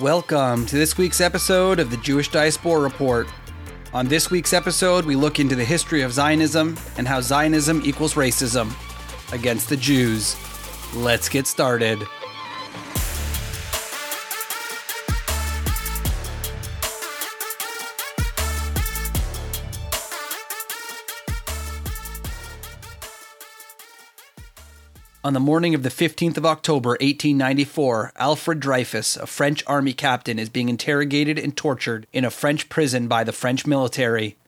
Welcome to this week's episode of the Jewish Diaspora Report. On this week's episode, we look into the history of Zionism and how Zionism equals racism against the Jews. Let's get started. On the morning of the 15th of October, 1894, Alfred Dreyfus, a French army captain, is being interrogated and tortured in a French prison by the French military.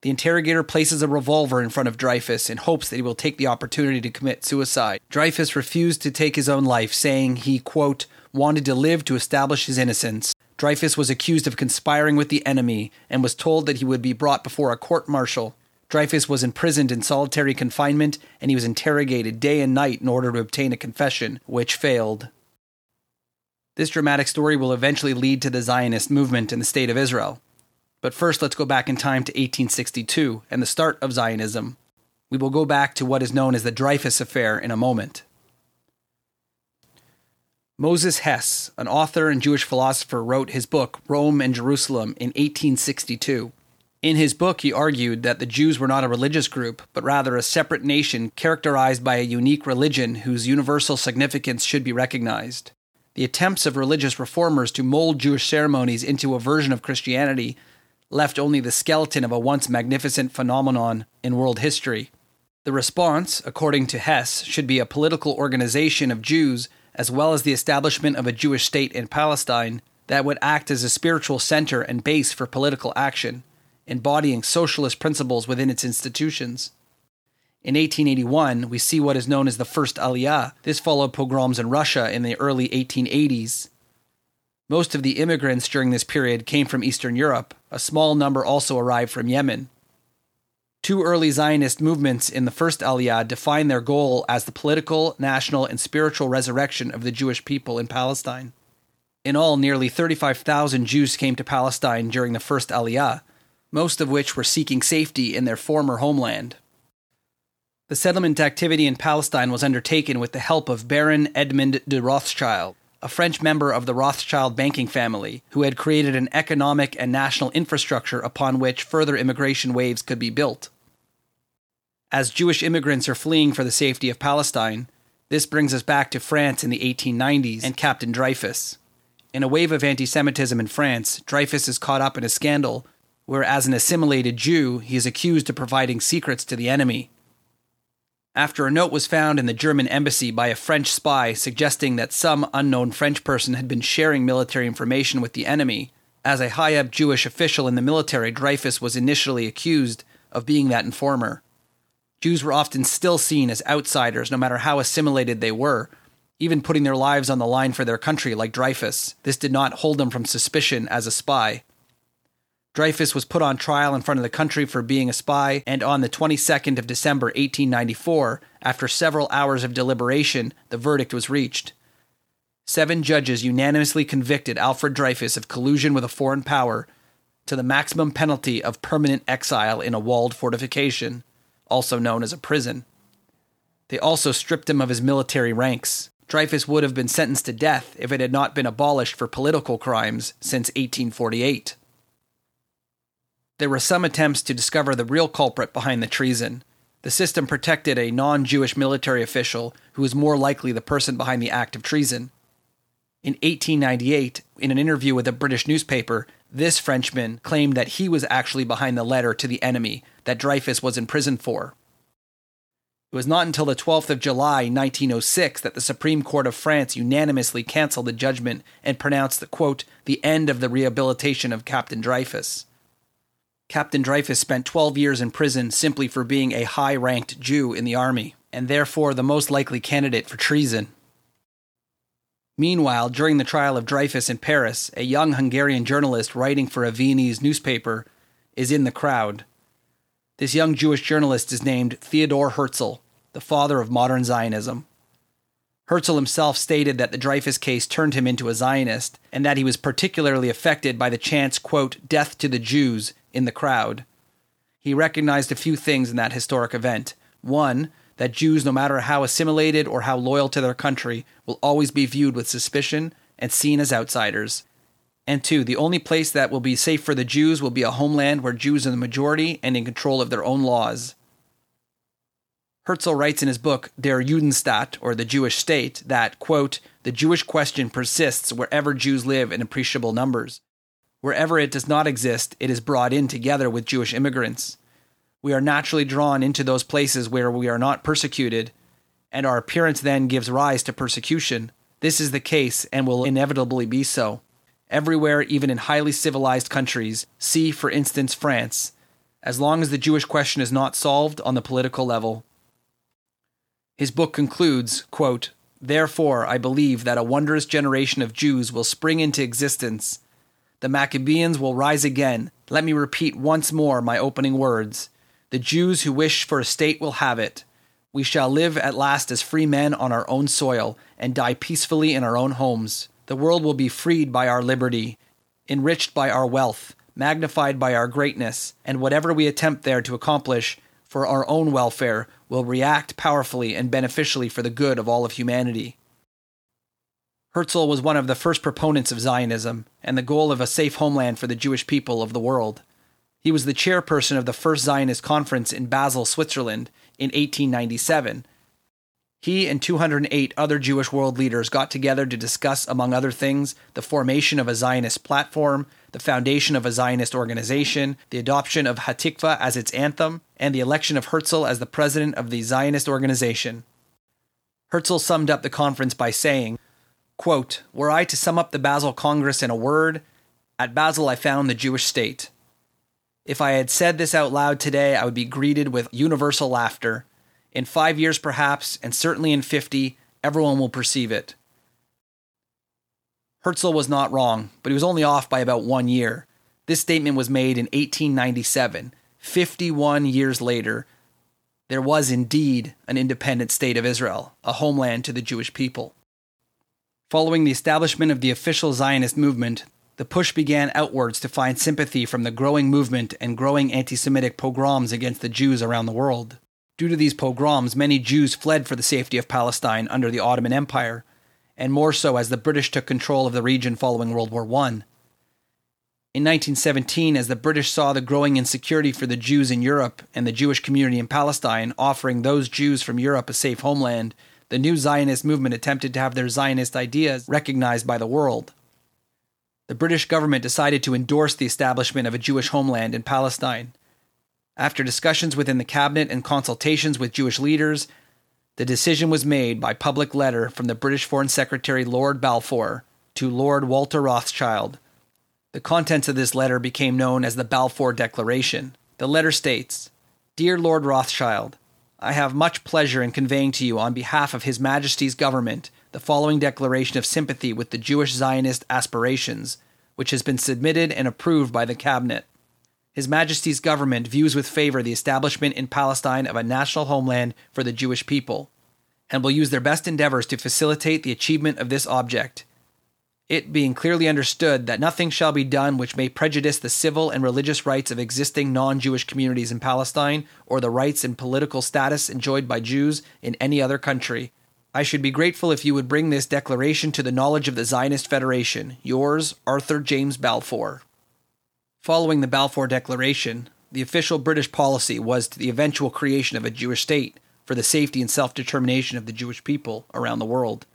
The interrogator places a revolver in front of Dreyfus in hopes that he will take the opportunity to commit suicide. Dreyfus refused to take his own life, saying he, quote, wanted to live to establish his innocence. Dreyfus was accused of conspiring with the enemy and was told that he would be brought before a court martial. Dreyfus was imprisoned in solitary confinement and he was interrogated day and night in order to obtain a confession, which failed. This dramatic story will eventually lead to the Zionist movement in the State of Israel. But first, let's go back in time to 1862 and the start of Zionism. We will go back to what is known as the Dreyfus Affair in a moment. Moses Hess, an author and Jewish philosopher, wrote his book, Rome and Jerusalem, in 1862. In his book, he argued that the Jews were not a religious group, but rather a separate nation characterized by a unique religion whose universal significance should be recognized. The attempts of religious reformers to mold Jewish ceremonies into a version of Christianity left only the skeleton of a once magnificent phenomenon in world history. The response, according to Hess, should be a political organization of Jews as well as the establishment of a Jewish state in Palestine that would act as a spiritual center and base for political action embodying socialist principles within its institutions. In 1881, we see what is known as the First Aliyah. This followed pogroms in Russia in the early 1880s. Most of the immigrants during this period came from Eastern Europe. A small number also arrived from Yemen. Two early Zionist movements in the First Aliyah defined their goal as the political, national, and spiritual resurrection of the Jewish people in Palestine. In all, nearly 35,000 Jews came to Palestine during the First Aliyah, most of which were seeking safety in their former homeland. The settlement activity in Palestine was undertaken with the help of Baron Edmond de Rothschild, a French member of the Rothschild banking family, who had created an economic and national infrastructure upon which further immigration waves could be built. As Jewish immigrants are fleeing for the safety of Palestine, this brings us back to France in the 1890s and Captain Dreyfus. In a wave of anti Semitism in France, Dreyfus is caught up in a scandal where as an assimilated Jew, he is accused of providing secrets to the enemy. After a note was found in the German embassy by a French spy suggesting that some unknown French person had been sharing military information with the enemy, as a high up Jewish official in the military, Dreyfus was initially accused of being that informer. Jews were often still seen as outsiders, no matter how assimilated they were, even putting their lives on the line for their country, like Dreyfus. This did not hold him from suspicion as a spy. Dreyfus was put on trial in front of the country for being a spy, and on the 22nd of December 1894, after several hours of deliberation, the verdict was reached. Seven judges unanimously convicted Alfred Dreyfus of collusion with a foreign power to the maximum penalty of permanent exile in a walled fortification, also known as a prison. They also stripped him of his military ranks. Dreyfus would have been sentenced to death if it had not been abolished for political crimes since 1848 there were some attempts to discover the real culprit behind the treason. The system protected a non Jewish military official who was more likely the person behind the act of treason. In 1898, in an interview with a British newspaper, this Frenchman claimed that he was actually behind the letter to the enemy that Dreyfus was in prison for. It was not until the 12th of July, 1906, that the Supreme Court of France unanimously canceled the judgment and pronounced the quote, the end of the rehabilitation of Captain Dreyfus. Captain Dreyfus spent 12 years in prison simply for being a high ranked Jew in the army, and therefore the most likely candidate for treason. Meanwhile, during the trial of Dreyfus in Paris, a young Hungarian journalist writing for a Viennese newspaper is in the crowd. This young Jewish journalist is named Theodor Herzl, the father of modern Zionism. Herzl himself stated that the Dreyfus case turned him into a Zionist, and that he was particularly affected by the chance, quote, death to the Jews in the crowd. He recognized a few things in that historic event. One, that Jews, no matter how assimilated or how loyal to their country, will always be viewed with suspicion and seen as outsiders. And two, the only place that will be safe for the Jews will be a homeland where Jews are the majority and in control of their own laws. Herzl writes in his book Der Judenstaat, or the Jewish State, that, quote, the Jewish question persists wherever Jews live in appreciable numbers. Wherever it does not exist, it is brought in together with Jewish immigrants. We are naturally drawn into those places where we are not persecuted, and our appearance then gives rise to persecution. This is the case and will inevitably be so. Everywhere, even in highly civilized countries, see, for instance, France, as long as the Jewish question is not solved on the political level. His book concludes, quote, Therefore, I believe that a wondrous generation of Jews will spring into existence the Maccabeans will rise again. Let me repeat once more my opening words. The Jews who wish for a state will have it. We shall live at last as free men on our own soil and die peacefully in our own homes. The world will be freed by our liberty, enriched by our wealth, magnified by our greatness, and whatever we attempt there to accomplish for our own welfare will react powerfully and beneficially for the good of all of humanity. Herzl was one of the first proponents of Zionism and the goal of a safe homeland for the Jewish people of the world. He was the chairperson of the first Zionist conference in Basel, Switzerland, in 1897. He and 208 other Jewish world leaders got together to discuss, among other things, the formation of a Zionist platform, the foundation of a Zionist organization, the adoption of Hatikva as its anthem, and the election of Herzl as the president of the Zionist organization. Herzl summed up the conference by saying, Quote, Were I to sum up the Basel Congress in a word, at Basel I found the Jewish state. If I had said this out loud today, I would be greeted with universal laughter. In five years, perhaps, and certainly in 50, everyone will perceive it. Herzl was not wrong, but he was only off by about one year. This statement was made in 1897. 51 years later, there was indeed an independent state of Israel, a homeland to the Jewish people. Following the establishment of the official Zionist movement, the push began outwards to find sympathy from the growing movement and growing anti Semitic pogroms against the Jews around the world. Due to these pogroms, many Jews fled for the safety of Palestine under the Ottoman Empire, and more so as the British took control of the region following World War I. In 1917, as the British saw the growing insecurity for the Jews in Europe and the Jewish community in Palestine offering those Jews from Europe a safe homeland, the new Zionist movement attempted to have their Zionist ideas recognized by the world. The British government decided to endorse the establishment of a Jewish homeland in Palestine. After discussions within the cabinet and consultations with Jewish leaders, the decision was made by public letter from the British Foreign Secretary Lord Balfour to Lord Walter Rothschild. The contents of this letter became known as the Balfour Declaration. The letter states Dear Lord Rothschild, I have much pleasure in conveying to you, on behalf of His Majesty's government, the following declaration of sympathy with the Jewish Zionist aspirations, which has been submitted and approved by the Cabinet. His Majesty's government views with favor the establishment in Palestine of a national homeland for the Jewish people, and will use their best endeavors to facilitate the achievement of this object it being clearly understood that nothing shall be done which may prejudice the civil and religious rights of existing non Jewish communities in Palestine or the rights and political status enjoyed by Jews in any other country. I should be grateful if you would bring this declaration to the knowledge of the Zionist Federation. Yours, Arthur James Balfour. Following the Balfour Declaration, the official British policy was to the eventual creation of a Jewish state for the safety and self determination of the Jewish people around the world.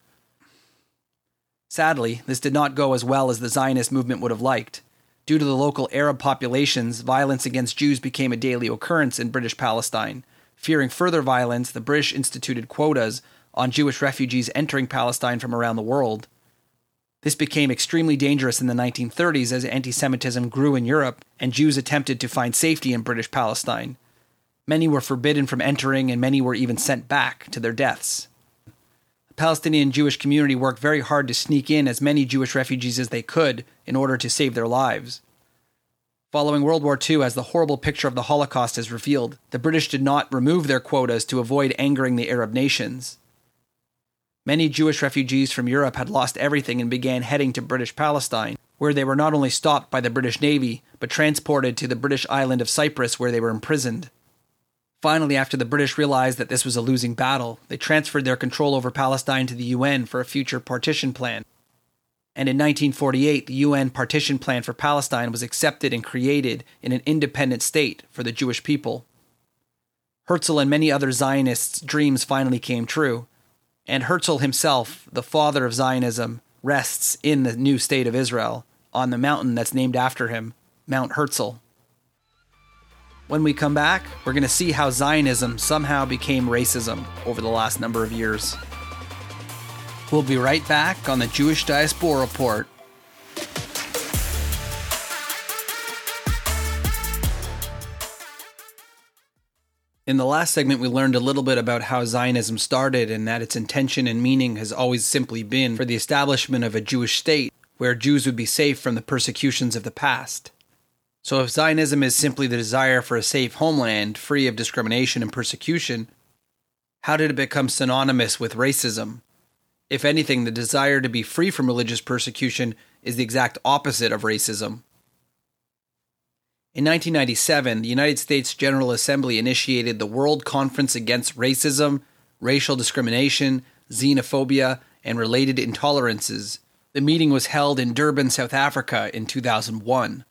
Sadly, this did not go as well as the Zionist movement would have liked. Due to the local Arab populations, violence against Jews became a daily occurrence in British Palestine. Fearing further violence, the British instituted quotas on Jewish refugees entering Palestine from around the world. This became extremely dangerous in the 1930s as anti Semitism grew in Europe and Jews attempted to find safety in British Palestine. Many were forbidden from entering, and many were even sent back to their deaths. Palestinian Jewish community worked very hard to sneak in as many Jewish refugees as they could in order to save their lives. Following World War II, as the horrible picture of the Holocaust is revealed, the British did not remove their quotas to avoid angering the Arab nations. Many Jewish refugees from Europe had lost everything and began heading to British Palestine, where they were not only stopped by the British Navy, but transported to the British island of Cyprus, where they were imprisoned. Finally, after the British realized that this was a losing battle, they transferred their control over Palestine to the UN for a future partition plan. And in 1948, the UN partition plan for Palestine was accepted and created in an independent state for the Jewish people. Herzl and many other Zionists' dreams finally came true, and Herzl himself, the father of Zionism, rests in the new state of Israel on the mountain that's named after him, Mount Herzl. When we come back, we're going to see how Zionism somehow became racism over the last number of years. We'll be right back on the Jewish Diaspora Report. In the last segment, we learned a little bit about how Zionism started and that its intention and meaning has always simply been for the establishment of a Jewish state where Jews would be safe from the persecutions of the past. So, if Zionism is simply the desire for a safe homeland free of discrimination and persecution, how did it become synonymous with racism? If anything, the desire to be free from religious persecution is the exact opposite of racism. In 1997, the United States General Assembly initiated the World Conference Against Racism, Racial Discrimination, Xenophobia, and Related Intolerances. The meeting was held in Durban, South Africa in 2001.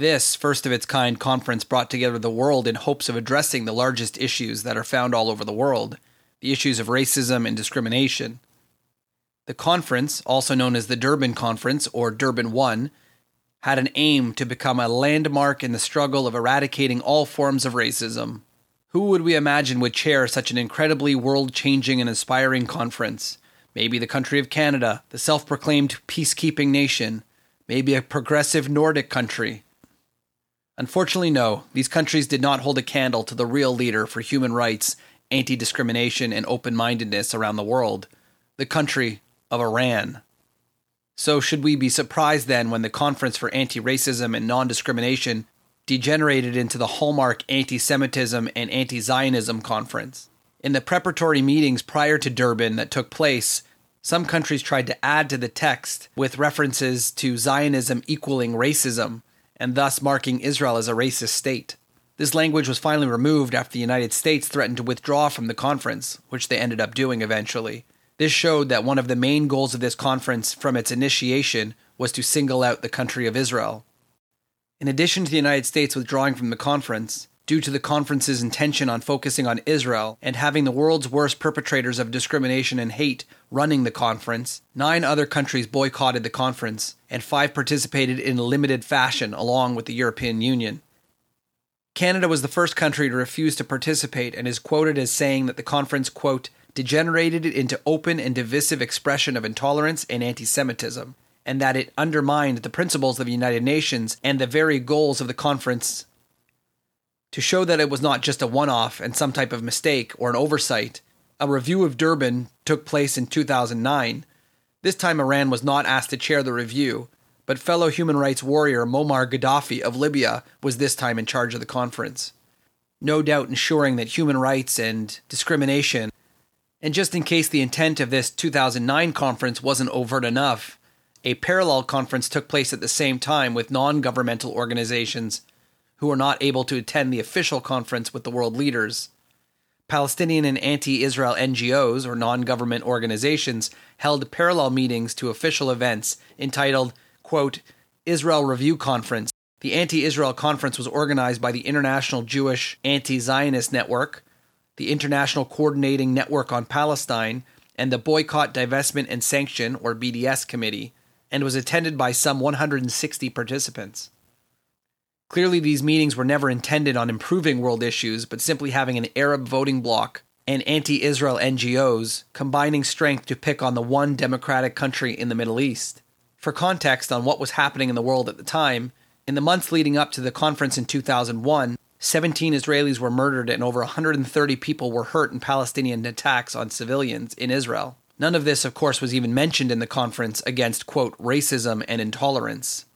This, first of its kind conference brought together the world in hopes of addressing the largest issues that are found all over the world the issues of racism and discrimination. The conference, also known as the Durban Conference or Durban 1, had an aim to become a landmark in the struggle of eradicating all forms of racism. Who would we imagine would chair such an incredibly world changing and inspiring conference? Maybe the country of Canada, the self proclaimed peacekeeping nation, maybe a progressive Nordic country. Unfortunately, no, these countries did not hold a candle to the real leader for human rights anti discrimination, and open mindedness around the world, the country of Iran. So, should we be surprised then when the Conference for Anti Racism and Non Discrimination degenerated into the hallmark anti Semitism and anti Zionism conference? In the preparatory meetings prior to Durban that took place, some countries tried to add to the text with references to Zionism equaling racism and thus marking Israel as a racist state. This language was finally removed after the United States threatened to withdraw from the conference, which they ended up doing eventually. This showed that one of the main goals of this conference from its initiation was to single out the country of Israel. In addition to the United States withdrawing from the conference, due to the conference's intention on focusing on Israel and having the world's worst perpetrators of discrimination and hate running the conference, nine other countries boycotted the conference, and five participated in a limited fashion along with the European Union. Canada was the first country to refuse to participate and is quoted as saying that the conference, quote, degenerated into open and divisive expression of intolerance and anti Semitism, and that it undermined the principles of the United Nations and the very goals of the conference. To show that it was not just a one off and some type of mistake or an oversight, a review of Durban took place in 2009. This time, Iran was not asked to chair the review, but fellow human rights warrior Muammar Gaddafi of Libya was this time in charge of the conference. No doubt ensuring that human rights and discrimination, and just in case the intent of this 2009 conference wasn't overt enough, a parallel conference took place at the same time with non governmental organizations who were not able to attend the official conference with the world leaders. Palestinian and anti Israel NGOs, or non government organizations, held parallel meetings to official events entitled quote, Israel Review Conference. The anti Israel conference was organized by the International Jewish Anti Zionist Network, the International Coordinating Network on Palestine, and the Boycott, Divestment, and Sanction, or BDS, Committee, and was attended by some 160 participants. Clearly, these meetings were never intended on improving world issues, but simply having an Arab voting bloc and anti Israel NGOs combining strength to pick on the one democratic country in the Middle East. For context on what was happening in the world at the time, in the months leading up to the conference in 2001, 17 Israelis were murdered and over 130 people were hurt in Palestinian attacks on civilians in Israel. None of this, of course, was even mentioned in the conference against, quote, racism and intolerance.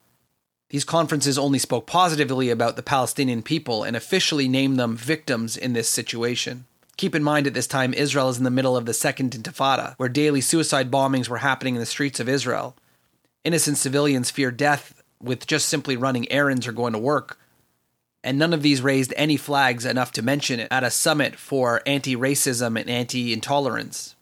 These conferences only spoke positively about the Palestinian people and officially named them victims in this situation. Keep in mind at this time, Israel is in the middle of the Second Intifada, where daily suicide bombings were happening in the streets of Israel, Innocent civilians fear death with just simply running errands or going to work. And none of these raised any flags enough to mention it at a summit for anti racism and anti intolerance.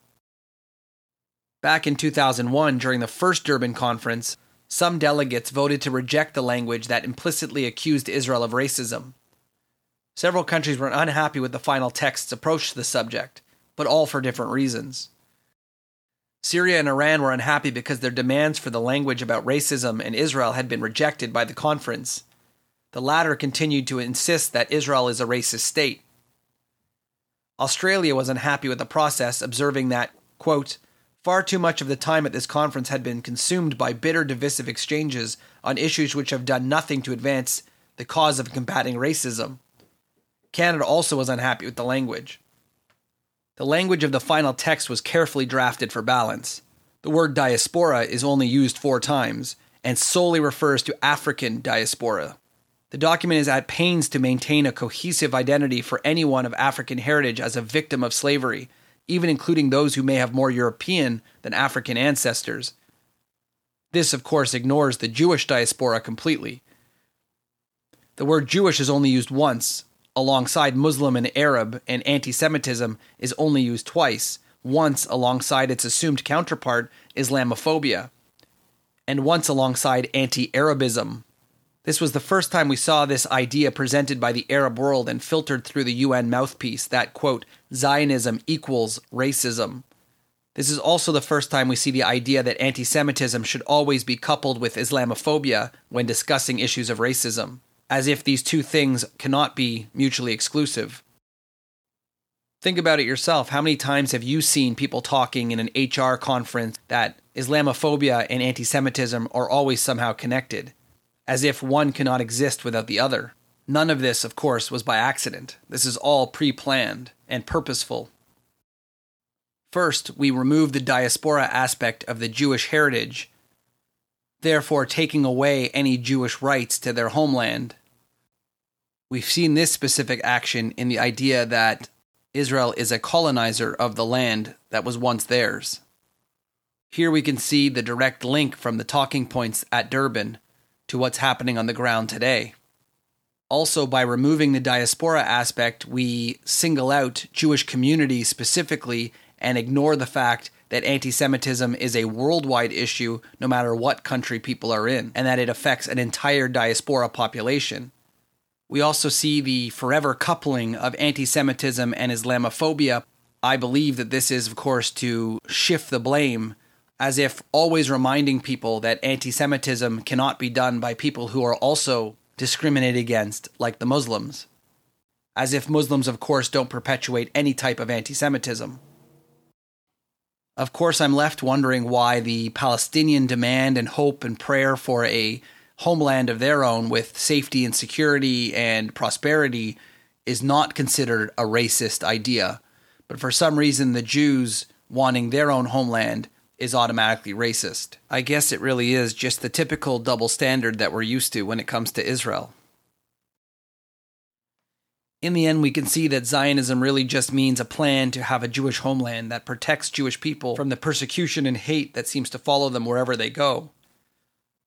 Back in 2001, during the first Durban conference, some delegates voted to reject the language that implicitly accused Israel of racism. Several countries were unhappy with the final text's approach to the subject, but all for different reasons. Syria and Iran were unhappy because their demands for the language about racism and Israel had been rejected by the conference. The latter continued to insist that Israel is a racist state. Australia was unhappy with the process, observing that, quote, far too much of the time at this conference had been consumed by bitter, divisive exchanges on issues which have done nothing to advance the cause of combating racism. Canada also was unhappy with the language. The language of the final text was carefully drafted for balance. The word diaspora is only used four times and solely refers to African diaspora. The document is at pains to maintain a cohesive identity for anyone of African heritage as a victim of slavery, even including those who may have more European than African ancestors. This, of course, ignores the Jewish diaspora completely. The word Jewish is only used once, alongside Muslim and Arab, and anti Semitism is only used twice, once alongside its assumed counterpart, Islamophobia, and once alongside anti Arabism. This was the first time we saw this idea presented by the Arab world and filtered through the UN mouthpiece that, quote, Zionism equals racism. This is also the first time we see the idea that anti Semitism should always be coupled with Islamophobia when discussing issues of racism as if these two things cannot be mutually exclusive. Think about it yourself. How many times have you seen people talking in an HR conference that Islamophobia and anti Semitism are always somehow connected, as if one cannot exist without the other? None of this, of course, was by accident. This is all pre planned and purposeful. First, we remove the diaspora aspect of the Jewish heritage, therefore taking away any Jewish rights to their homeland We've seen this specific action in the idea that Israel is a colonizer of the land that was once theirs. Here we can see the direct link from the talking points at Durban to what's happening on the ground today. Also, by removing the diaspora aspect, we single out Jewish communities specifically and ignore the fact that anti Semitism is a worldwide issue no matter what country people are in, and that it affects an entire diaspora population. We also see the forever coupling of anti Semitism and Islamophobia. I believe that this is, of course, to shift the blame, as if always reminding people that anti Semitism cannot be done by people who are also discriminated against, like the Muslims. As if Muslims, of course, don't perpetuate any type of anti Semitism. Of course, I'm left wondering why the Palestinian demand and hope and prayer for a homeland of their own with safety and security and prosperity is not considered a racist idea. But for some reason, the Jews wanting their own homeland is automatically racist. I guess it really is just the typical double standard that we're used to when it comes to Israel. In the end, we can see that Zionism really just means a plan to have a Jewish homeland that protects Jewish people from the persecution and hate that seems to follow them wherever they go.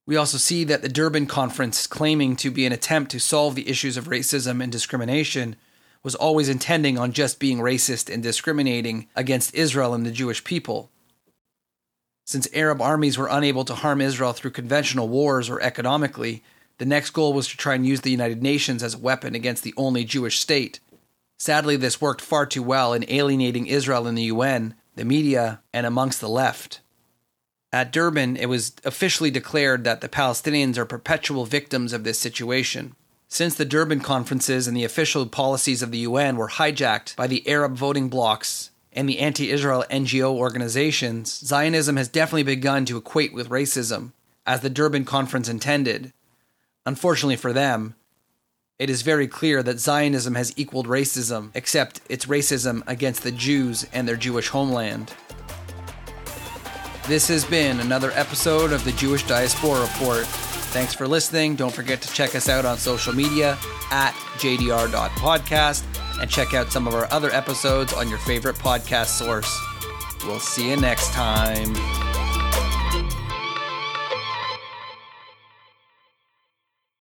We also see that the Durban Conference, claiming to be an attempt to solve the issues of racism and discrimination, was always intending on just being racist and discriminating against Israel and the Jewish people. Since Arab armies were unable to harm Israel through conventional wars or economically, the next goal was to try and use the United Nations as a weapon against the only Jewish state. Sadly, this worked far too well in alienating Israel in the UN, the media, and amongst the left. At Durban, it was officially declared that the Palestinians are perpetual victims of this situation. Since the Durban conferences and the official policies of the UN were hijacked by the Arab voting blocs and the anti Israel NGO organizations, Zionism has definitely begun to equate with racism, as the Durban conference intended. Unfortunately for them, it is very clear that Zionism has equaled racism, except it's racism against the Jews and their Jewish homeland. This has been another episode of the Jewish Diaspora Report. Thanks for listening. Don't forget to check us out on social media at jdr.podcast and check out some of our other episodes on your favorite podcast source. We'll see you next time.